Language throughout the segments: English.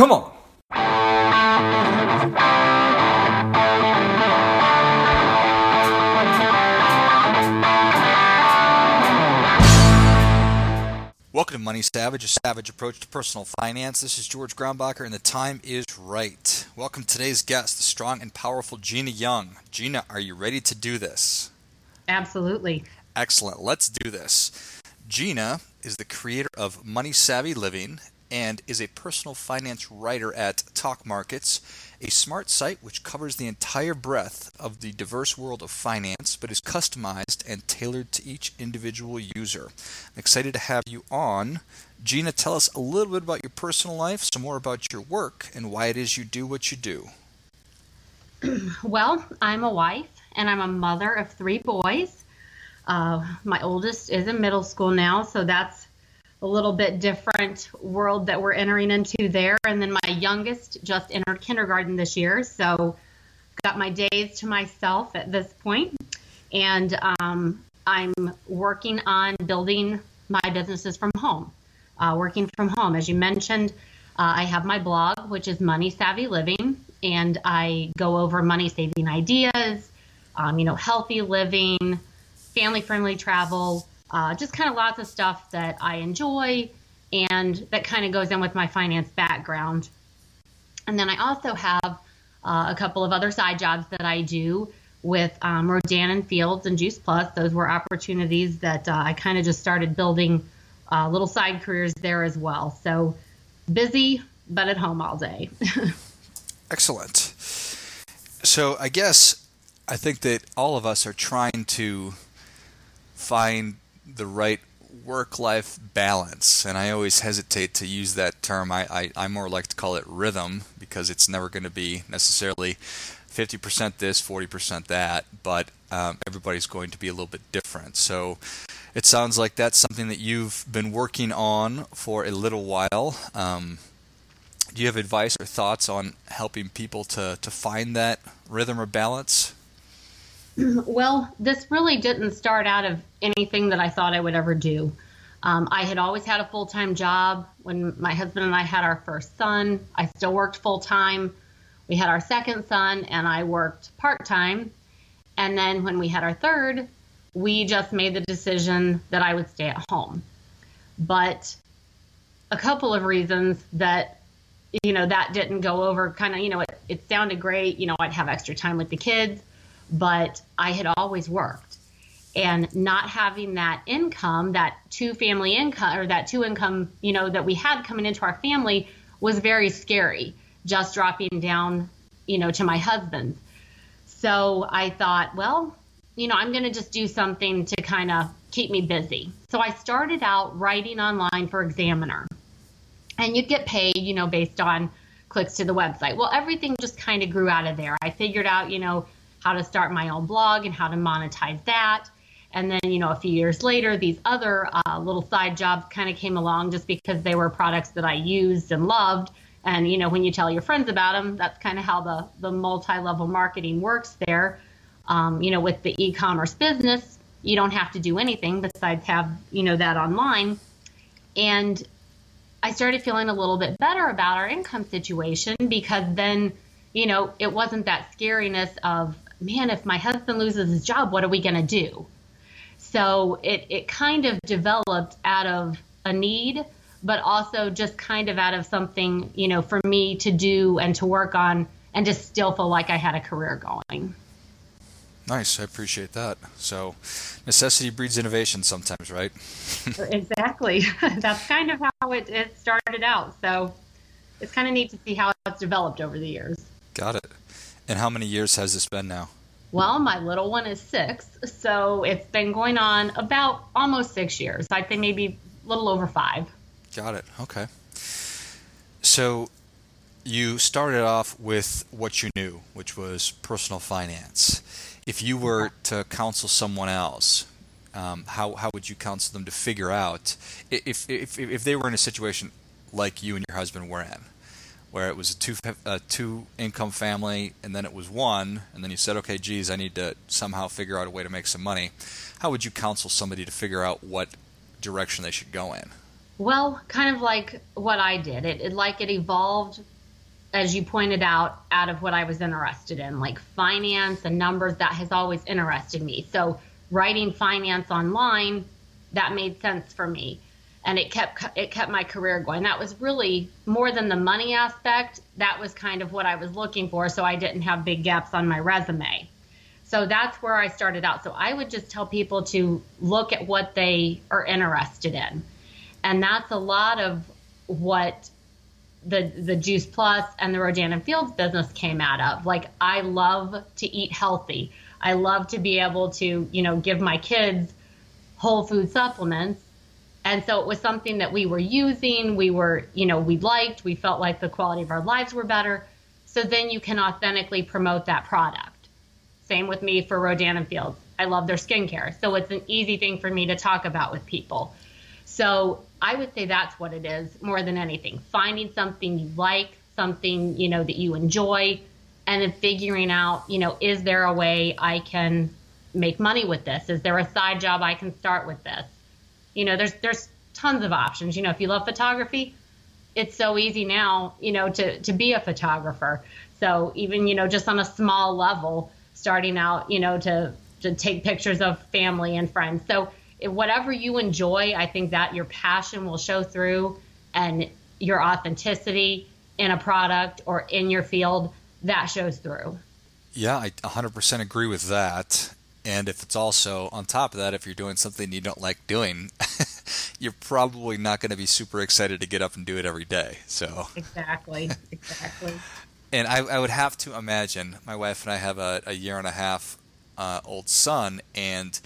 Come on. Welcome to Money Savage, a savage approach to personal finance. This is George Grombacher, and the time is right. Welcome today's guest, the strong and powerful Gina Young. Gina, are you ready to do this? Absolutely. Excellent. Let's do this. Gina is the creator of Money Savvy Living and is a personal finance writer at Talk Markets, a smart site which covers the entire breadth of the diverse world of finance but is customized and tailored to each individual user. I'm excited to have you on. Gina, tell us a little bit about your personal life, some more about your work, and why it is you do what you do. Well, I'm a wife and I'm a mother of three boys. Uh, my oldest is in middle school now, so that's a little bit different world that we're entering into there. And then my youngest just entered kindergarten this year, so got my days to myself at this point. And um, I'm working on building my businesses from home, uh, working from home. As you mentioned, uh, I have my blog, which is Money Savvy Living, and I go over money saving ideas, um, you know, healthy living, family friendly travel, uh, just kind of lots of stuff that I enjoy and that kind of goes in with my finance background. And then I also have uh, a couple of other side jobs that I do with um, Rodan and Fields and Juice Plus. Those were opportunities that uh, I kind of just started building uh, little side careers there as well. So busy, but at home all day. Excellent. So I guess I think that all of us are trying to find the right work life balance. And I always hesitate to use that term. I, I, I more like to call it rhythm because it's never going to be necessarily 50% this, 40% that, but um, everybody's going to be a little bit different. So it sounds like that's something that you've been working on for a little while. Um, do you have advice or thoughts on helping people to, to find that rhythm or balance? Well, this really didn't start out of anything that I thought I would ever do. Um, I had always had a full time job. When my husband and I had our first son, I still worked full time. We had our second son, and I worked part time. And then when we had our third, we just made the decision that I would stay at home. But a couple of reasons that you know that didn't go over kind of you know it, it sounded great you know i'd have extra time with the kids but I had always worked. And not having that income, that two family income or that two income, you know, that we had coming into our family was very scary, just dropping down, you know, to my husband. So I thought, well, you know, I'm going to just do something to kind of keep me busy. So I started out writing online for Examiner. And you'd get paid, you know, based on clicks to the website. Well, everything just kind of grew out of there. I figured out, you know, how to start my own blog and how to monetize that. And then, you know, a few years later, these other uh, little side jobs kind of came along just because they were products that I used and loved. And, you know, when you tell your friends about them, that's kind of how the, the multi level marketing works there. Um, you know, with the e commerce business, you don't have to do anything besides have, you know, that online. And I started feeling a little bit better about our income situation because then, you know, it wasn't that scariness of, man, if my husband loses his job, what are we going to do? So it, it kind of developed out of a need, but also just kind of out of something, you know, for me to do and to work on and just still feel like I had a career going. Nice. I appreciate that. So necessity breeds innovation sometimes, right? exactly. That's kind of how it, it started out. So it's kind of neat to see how it's developed over the years. Got it. And how many years has this been now? Well, my little one is six, so it's been going on about almost six years. I'd say maybe a little over five. Got it. Okay. So you started off with what you knew, which was personal finance. If you were to counsel someone else, um, how, how would you counsel them to figure out if, if, if they were in a situation like you and your husband were in? Where it was a two a two income family and then it was one and then you said okay geez I need to somehow figure out a way to make some money how would you counsel somebody to figure out what direction they should go in Well, kind of like what I did. It, it like it evolved as you pointed out, out of what I was interested in, like finance and numbers, that has always interested me. So writing finance online, that made sense for me. And it kept it kept my career going. That was really more than the money aspect. That was kind of what I was looking for, so I didn't have big gaps on my resume. So that's where I started out. So I would just tell people to look at what they are interested in. And that's a lot of what the the Juice Plus and the Rodan and Fields business came out of. Like I love to eat healthy. I love to be able to, you know, give my kids whole food supplements. And so it was something that we were using, we were, you know, we liked, we felt like the quality of our lives were better. So then you can authentically promote that product. Same with me for Rodan and Fields. I love their skincare. So it's an easy thing for me to talk about with people. So I would say that's what it is more than anything. Finding something you like, something, you know, that you enjoy, and then figuring out, you know, is there a way I can make money with this? Is there a side job I can start with this? You know, there's there's tons of options. You know, if you love photography, it's so easy now, you know, to to be a photographer. So even, you know, just on a small level, starting out, you know, to to take pictures of family and friends. So whatever you enjoy, I think that your passion will show through and your authenticity in a product or in your field that shows through. Yeah, I 100% agree with that. And if it's also on top of that, if you're doing something you don't like doing, you're probably not going to be super excited to get up and do it every day. So exactly, exactly. and I, I, would have to imagine my wife and I have a, a year and a half uh, old son, and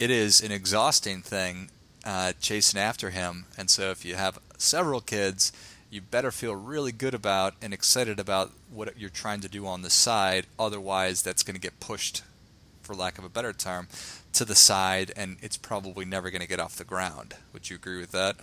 it is an exhausting thing uh, chasing after him. And so if you have several kids, you better feel really good about and excited about what you're trying to do on the side. Otherwise, that's going to get pushed, for lack of a better term, to the side, and it's probably never going to get off the ground. Would you agree with that?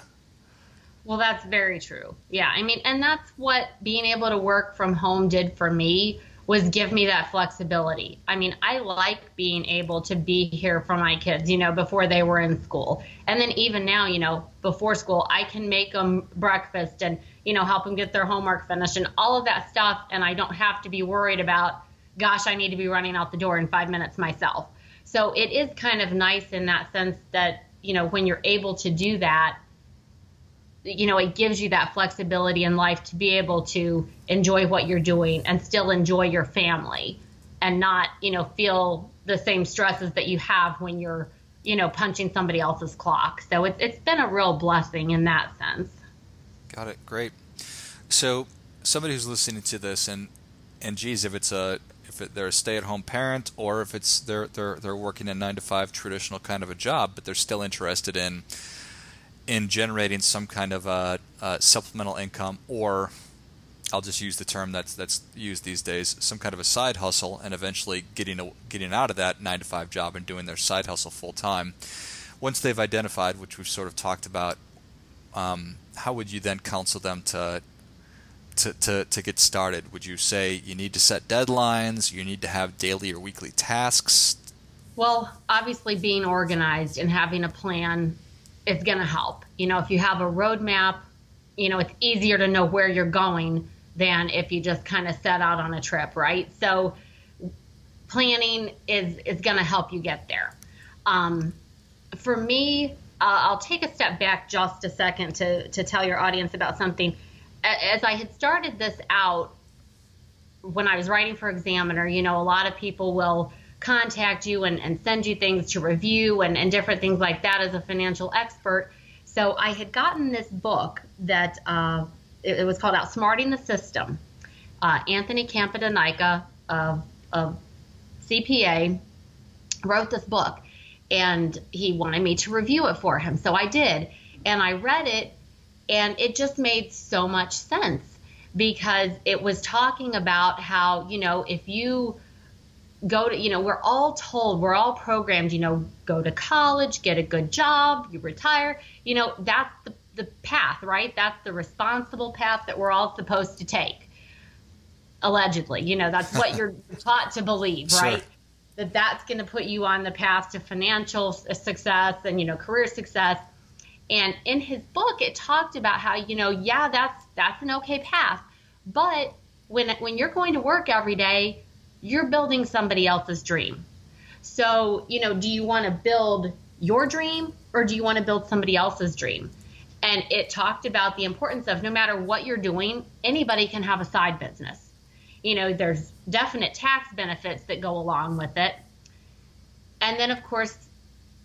Well, that's very true. Yeah, I mean, and that's what being able to work from home did for me was give me that flexibility. I mean, I like being able to be here for my kids, you know, before they were in school. And then even now, you know, before school, I can make them breakfast and, you know, help them get their homework finished and all of that stuff. And I don't have to be worried about, gosh, I need to be running out the door in five minutes myself. So it is kind of nice in that sense that, you know, when you're able to do that, you know, it gives you that flexibility in life to be able to enjoy what you're doing and still enjoy your family and not, you know, feel the same stresses that you have when you're, you know, punching somebody else's clock. So it's, it's been a real blessing in that sense. Got it. Great. So somebody who's listening to this and, and geez, if it's a, if it, they're a stay-at-home parent or if it's they're they're they're working a nine to five traditional kind of a job, but they're still interested in in generating some kind of a, a, supplemental income, or I'll just use the term that's that's used these days, some kind of a side hustle, and eventually getting a, getting out of that nine to five job and doing their side hustle full time. Once they've identified, which we've sort of talked about, um, how would you then counsel them to, to to to get started? Would you say you need to set deadlines? You need to have daily or weekly tasks? Well, obviously, being organized and having a plan is going to help. You know, if you have a roadmap, you know, it's easier to know where you're going than if you just kind of set out on a trip, right? So planning is is going to help you get there. Um, for me, uh, I'll take a step back just a second to to tell your audience about something. As I had started this out when I was writing for Examiner, you know, a lot of people will contact you and, and send you things to review and, and different things like that as a financial expert. So I had gotten this book that uh, it, it, was called Outsmarting the System. Uh, Anthony Campodonica of, of CPA wrote this book and he wanted me to review it for him. So I did. And I read it and it just made so much sense because it was talking about how, you know, if you go to you know we're all told we're all programmed you know go to college get a good job you retire you know that's the, the path right? That's the responsible path that we're all supposed to take allegedly. You know that's what you're taught to believe right? Sure. that that's going to put you on the path to financial success and you know career success And in his book, it talked about how, you know, yeah, that's that's an okay path. But when when you're going to work every day, you're building somebody else's dream. So, you know, do you want to build your dream or do you want to build somebody else's dream? And it talked about the importance of no matter what you're doing, anybody can have a side business. You know, there's definite tax benefits that go along with it. And then, of course,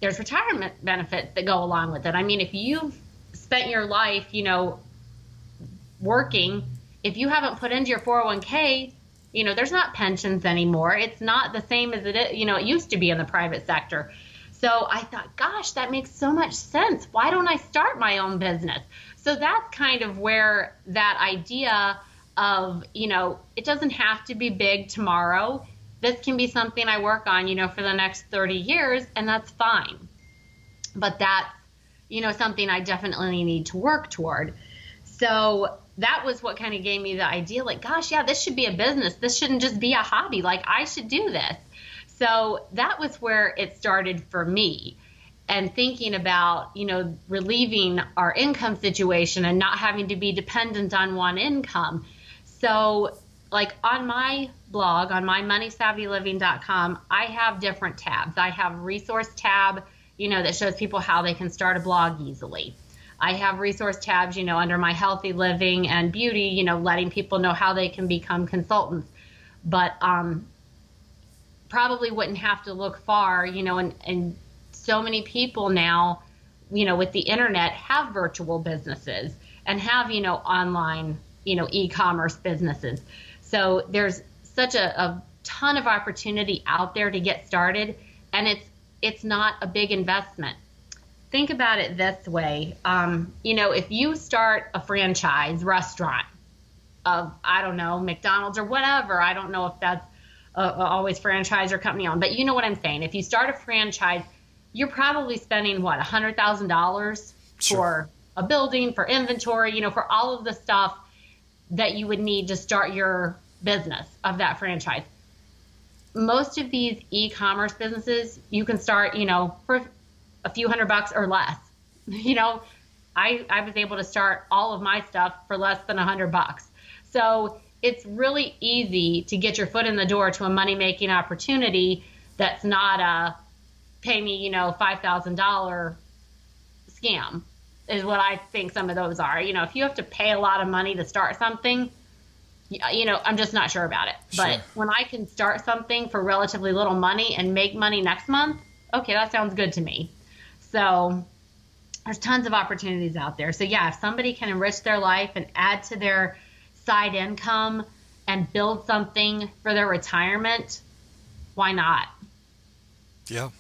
there's retirement benefits that go along with it. I mean, if you've spent your life, you know, working, if you haven't put into your 401k, you know, there's not pensions anymore. It's not the same as it is, you know, it used to be in the private sector. So I thought, gosh, that makes so much sense. Why don't I start my own business? So that's kind of where that idea of, you know, it doesn't have to be big tomorrow this can be something I work on, you know, for the next 30 years, and that's fine. But that's, you know, something I definitely need to work toward. So that was what kind of gave me the idea like, gosh, yeah, this should be a business. This shouldn't just be a hobby. Like, I should do this. So that was where it started for me. And thinking about, you know, relieving our income situation and not having to be dependent on one income. So, like on my blog on mymoneysavvyliving.com, I have different tabs. I have resource tab, you know, that shows people how they can start a blog easily. I have resource tabs, you know, under my healthy living and beauty, you know, letting people know how they can become consultants. But um, probably wouldn't have to look far, you know, and, and so many people now, you know, with the internet have virtual businesses and have, you know, online, you know, e commerce businesses. So there's such a, a ton of opportunity out there to get started, and it's it's not a big investment. Think about it this way: um, you know, if you start a franchise restaurant of I don't know McDonald's or whatever, I don't know if that's a always franchise or company on, but you know what I'm saying. If you start a franchise, you're probably spending what a hundred thousand dollars for a building, for inventory, you know, for all of the stuff that you would need to start your business of that franchise. Most of these e-commerce businesses, you can start, you know, for a few hundred bucks or less. You know, I I was able to start all of my stuff for less than a hundred bucks. So it's really easy to get your foot in the door to a money making opportunity that's not a pay me, you know, five thousand dollar scam is what I think some of those are. You know, if you have to pay a lot of money to start something, you know, I'm just not sure about it. Sure. But when I can start something for relatively little money and make money next month, okay, that sounds good to me. So there's tons of opportunities out there. So yeah, if somebody can enrich their life and add to their side income and build something for their retirement, why not? Yeah.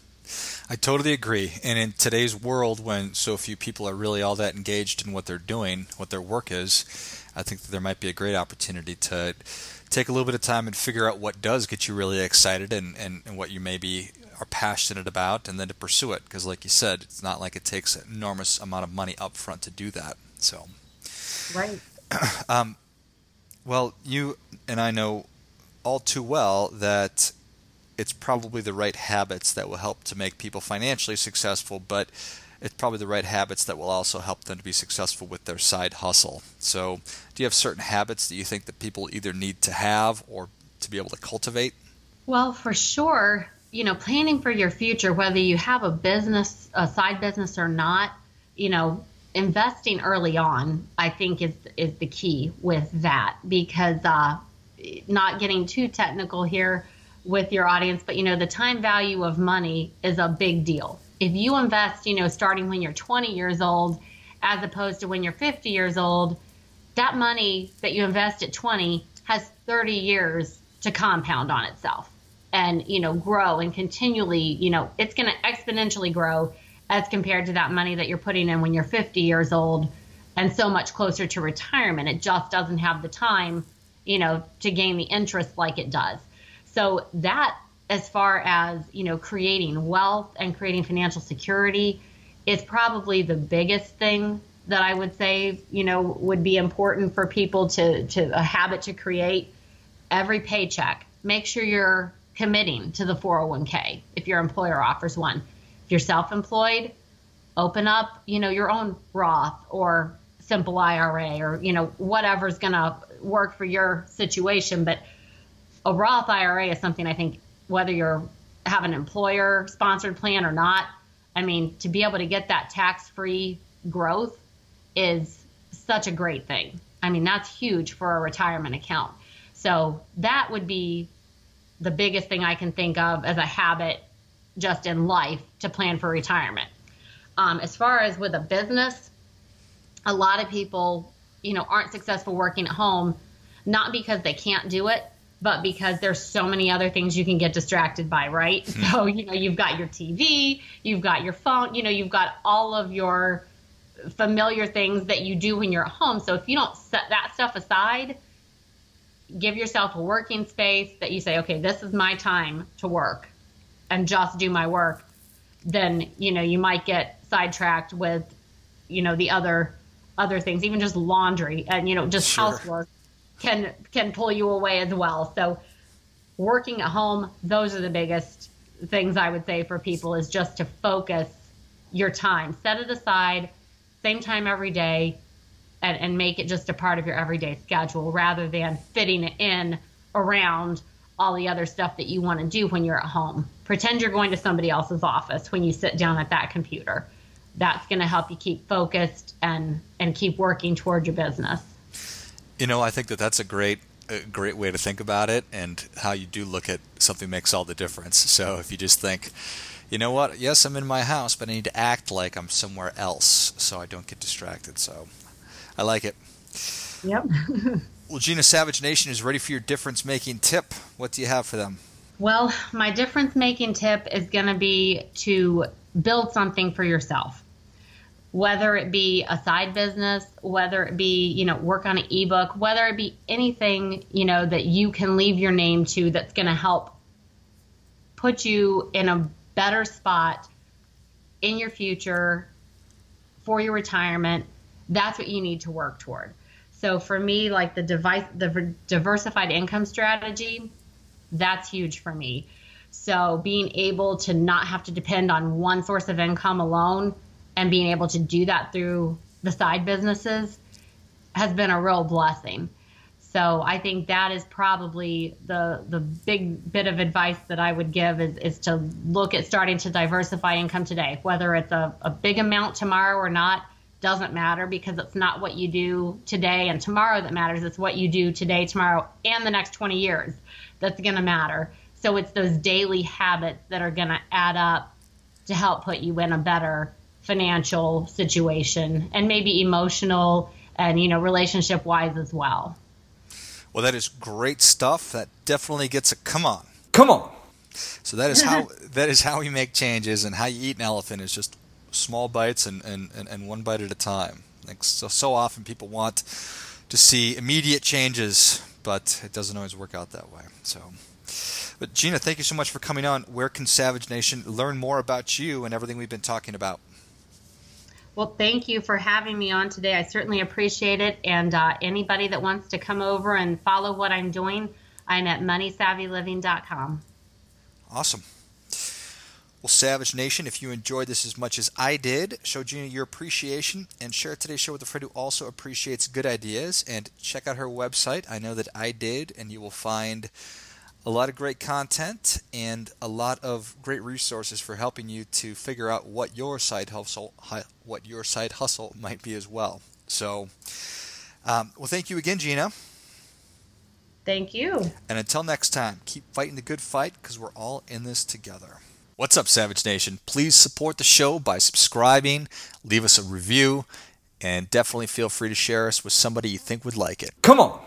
I totally agree. And in today's world, when so few people are really all that engaged in what they're doing, what their work is, I think that there might be a great opportunity to take a little bit of time and figure out what does get you really excited and, and, and what you maybe are passionate about and then to pursue it. Because, like you said, it's not like it takes an enormous amount of money up front to do that. So, right. um, well, you and I know all too well that it's probably the right habits that will help to make people financially successful, but it's probably the right habits that will also help them to be successful with their side hustle. So, do you have certain habits that you think that people either need to have or to be able to cultivate? Well, for sure, you know, planning for your future, whether you have a business, a side business or not, you know, investing early on, I think is is the key with that because uh, not getting too technical here with your audience, but you know, the time value of money is a big deal if you invest, you know, starting when you're 20 years old as opposed to when you're 50 years old, that money that you invest at 20 has 30 years to compound on itself and, you know, grow and continually, you know, it's going to exponentially grow as compared to that money that you're putting in when you're 50 years old and so much closer to retirement. It just doesn't have the time, you know, to gain the interest like it does. So that as far as you know creating wealth and creating financial security is probably the biggest thing that I would say you know would be important for people to to a habit to create every paycheck make sure you're committing to the 401k if your employer offers one if you're self-employed open up, you know, your own Roth or simple IRA or, you know, whatever's going to work for your situation. But a Roth IRA is something I think whether you're have an employer sponsored plan or not, I mean, to be able to get that tax free growth is such a great thing. I mean, that's huge for a retirement account. So that would be the biggest thing I can think of as a habit just in life to plan for retirement. Um, as far as with a business, a lot of people, you know, aren't successful working at home, not because they can't do it, but because there's so many other things you can get distracted by, right? Mm-hmm. So, you know, you've got your TV, you've got your phone, you know, you've got all of your familiar things that you do when you're at home. So if you don't set that stuff aside, give yourself a working space that you say, okay, this is my time to work and just do my work, then, you know, you might get sidetracked with, you know, the other other things, even just laundry and, you know, just sure. housework can can pull you away as well. So working at home, those are the biggest things I would say for people is just to focus your time. Set it aside, same time every day, and, and make it just a part of your everyday schedule rather than fitting it in around all the other stuff that you want to do when you're at home. Pretend you're going to somebody else's office when you sit down at that computer. That's going to help you keep focused and and keep working toward your business. You know, I think that that's a great a great way to think about it and how you do look at something makes all the difference. So if you just think, you know what, yes, I'm in my house, but I need to act like I'm somewhere else so I don't get distracted. So I like it. Yep. well, Gina Savage Nation is ready for your difference making tip. What do you have for them? Well, my difference making tip is going to be to build something for yourself whether it be a side business, whether it be, you know, work on an ebook, whether it be anything, you know, that you can leave your name to that's going to help put you in a better spot in your future for your retirement, that's what you need to work toward. So for me, like the device, the diversified income strategy, that's huge for me. So being able to not have to depend on one source of income alone and being able to do that through the side businesses has been a real blessing. So I think that is probably the the big bit of advice that I would give is, is to look at starting to diversify income today. Whether it's a, a big amount tomorrow or not doesn't matter because it's not what you do today and tomorrow that matters. It's what you do today, tomorrow, and the next 20 years that's to matter. So it's those daily habits that are to add up to help put you in a better financial situation and maybe emotional and you know relationship wise as well. Well, that is great stuff. That definitely gets a come on. Come on. So that is how that is how we make changes and how you eat an elephant is just small bites and, and, and, and one bite at a time. Like so so often people want to see immediate changes, but it doesn't always work out that way. So but Gina, thank you so much for coming on. Where can Savage Nation learn more about you and everything we've been talking about? Well, thank you for having me on today. I certainly appreciate it. And uh, anybody that wants to come over and follow what I'm doing, I'm at moneysavvyliving.com. Awesome. Well, Savage Nation, if you enjoyed this as much as I did, show Gina your appreciation and share today's show with a friend who also appreciates good ideas. And check out her website. I know that I did, and you will find a lot of great content and a lot of great resources for helping you to figure out what your side hustle what your side hustle might be as well. So, um, well, thank you again, Gina. Thank you. And until next time, keep fighting the good fight because we're all in this together. What's up, Savage Nation? Please support the show by subscribing, leave us a review, and definitely feel free to share us with somebody you think would like it. Come on.